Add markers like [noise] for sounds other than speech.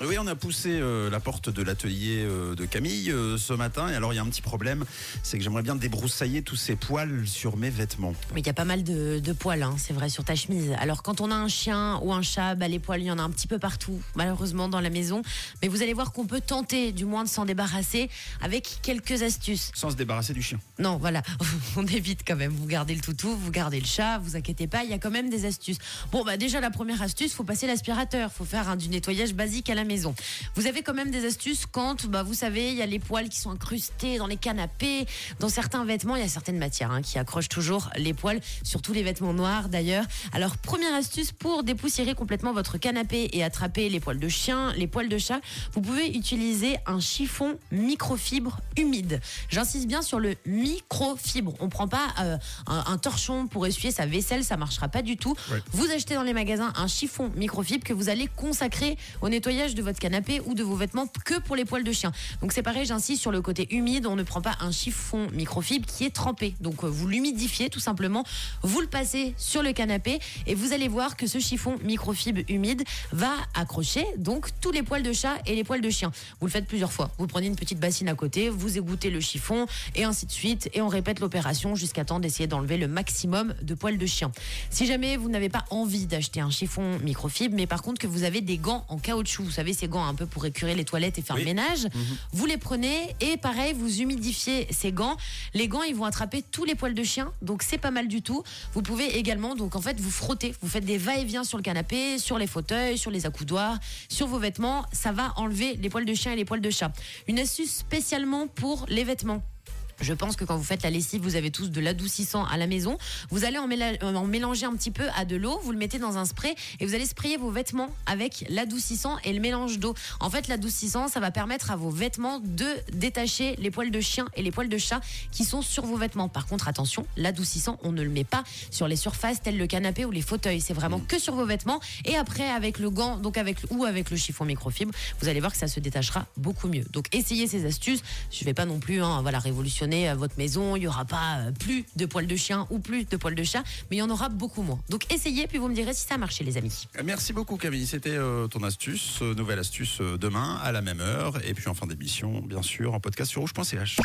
Oui, on a poussé euh, la porte de l'atelier euh, de Camille euh, ce matin. Et alors, il y a un petit problème. C'est que j'aimerais bien débroussailler tous ces poils sur mes vêtements. Mais il y a pas mal de, de poils, hein, c'est vrai, sur ta chemise. Alors, quand on a un chien ou un chat, bah, les poils, il y en a un petit peu partout, malheureusement, dans la maison. Mais vous allez voir qu'on peut tenter, du moins, de s'en débarrasser avec quelques astuces. Sans se débarrasser du chien. Non, voilà, [laughs] on évite quand même. Vous gardez le toutou, vous gardez le chat, vous inquiétez pas, il y a quand même des astuces. Bon, bah déjà, la première astuce, faut passer l'aspirateur. Faut faire un, du nettoyage basique à la maison. Vous avez quand même des astuces quand, bah, vous savez, il y a les poils qui sont incrustés dans les canapés, dans certains vêtements. Il y a certaines matières hein, qui accrochent toujours les poils, surtout les vêtements noirs d'ailleurs. Alors, première astuce pour dépoussiérer complètement votre canapé et attraper les poils de chien, les poils de chat, vous pouvez utiliser un chiffon microfibre humide. J'insiste bien sur le microfibre. On prend pas euh, un, un torchon pour essuyer sa vaisselle, ça marchera pas du tout. Ouais. Vous achetez dans les magasins un chiffon microfibre que vous allez consacrer au nettoyage de votre canapé ou de vos vêtements que pour les poils de chien. Donc c'est pareil, j'insiste sur le côté humide, on ne prend pas un chiffon microfibre qui est trempé. Donc euh, vous l'humidifiez tout simplement, vous le passez sur le canapé et vous allez voir que ce chiffon microfibre humide va accrocher donc tous les poils de chat et les poils de chien. Vous le faites plusieurs fois. Vous prenez une petite bassine à côté, vous égouttez le chiffon et ainsi de suite et on répète l'opération jusqu'à temps d'essayer d'enlever le maximum de poils de chien. Si jamais vous n'avez pas envie d'acheter un chiffon microfibre, mais par contre que vous avez des gants en caoutchouc, vous savez ces gants un peu pour écurer les toilettes et faire Oui. le ménage, vous les prenez et pareil, vous humidifiez ces gants. Les gants, ils vont attraper tous les poils de chien, donc c'est pas mal du tout. Vous pouvez également, donc en fait, vous frottez, vous faites des va-et-vient sur le canapé, sur les fauteuils, sur les accoudoirs, sur vos vêtements. Ça va enlever les poils de chien et les poils de chat. Une astuce spécialement pour les vêtements. Je pense que quand vous faites la lessive, vous avez tous de l'adoucissant à la maison. Vous allez en, méla- en mélanger un petit peu à de l'eau, vous le mettez dans un spray et vous allez sprayer vos vêtements avec l'adoucissant et le mélange d'eau. En fait, l'adoucissant, ça va permettre à vos vêtements de détacher les poils de chien et les poils de chat qui sont sur vos vêtements. Par contre, attention, l'adoucissant, on ne le met pas sur les surfaces telles le canapé ou les fauteuils. C'est vraiment que sur vos vêtements. Et après, avec le gant, donc avec ou avec le chiffon microfibre, vous allez voir que ça se détachera beaucoup mieux. Donc, essayez ces astuces. Je vais pas non plus, hein, voilà, révolutionner euh, votre maison. Il y aura pas euh, plus de poils de chien ou plus de poils de chat, mais il y en aura beaucoup moins. Donc, essayez, puis vous me direz si ça a marché, les amis. Merci beaucoup Camille, c'était euh, ton astuce. Euh, nouvelle astuce euh, demain à la même heure. Et puis en fin d'émission, bien sûr, en podcast sur rouge.ch.